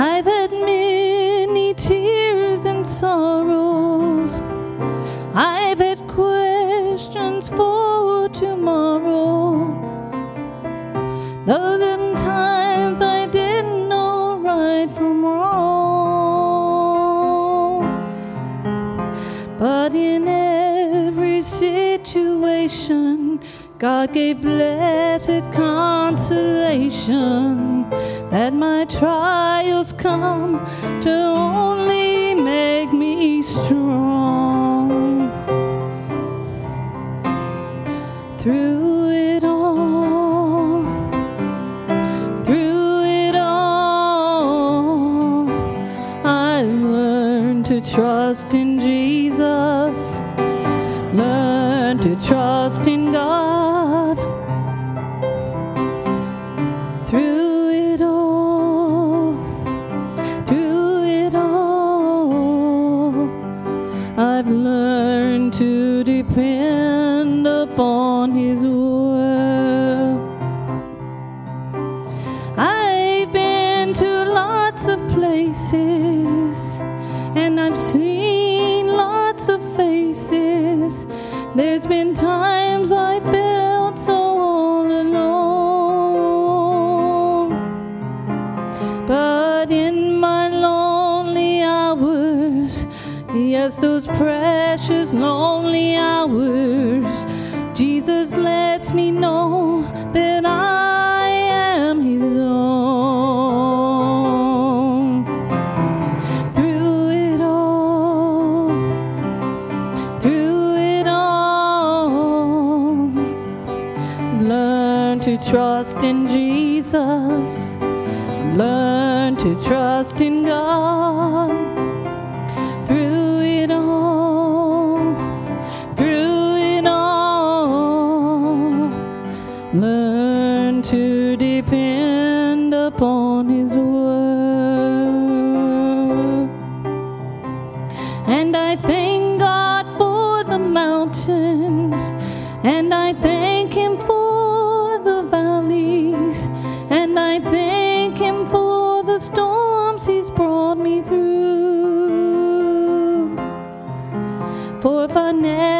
I've had many tears and sorrows. I've had questions for tomorrow. Though them times I didn't know right from wrong. But in every situation, God gave blessed consolation that my trials come to only make me strong. Through it all, through it all, I've learned to trust in Jesus, learn to trust in God. To depend upon His word. I've been to lots of places and I've seen lots of faces. There's been times I yes, those precious lonely hours, Jesus lets me know that I am His own. Through it all, through it all, learn to trust in Jesus, learn to trust in God. To depend upon His word. And I thank God for the mountains, and I thank Him for the valleys, and I thank Him for the storms He's brought me through. For if I never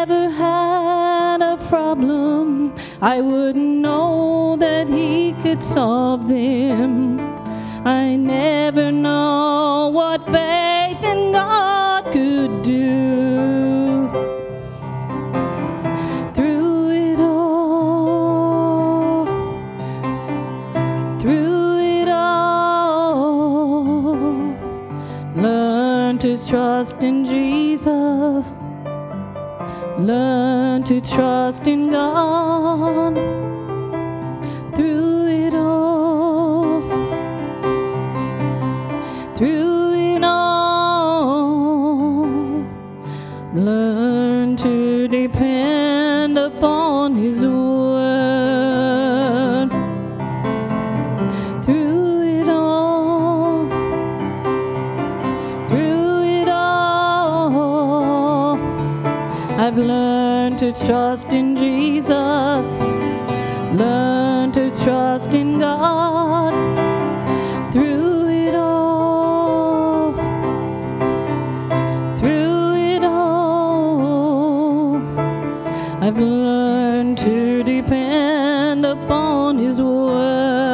problem, I wouldn't know that He could solve them. I never know what faith in God could do. Through it all, through it all, learn to trust in Jesus, learn to trust in God. Through it all, through it all, learn to depend upon His word. learned to trust in Jesus, Learn to trust in God through it all. Through it all, I've learned to depend upon His word.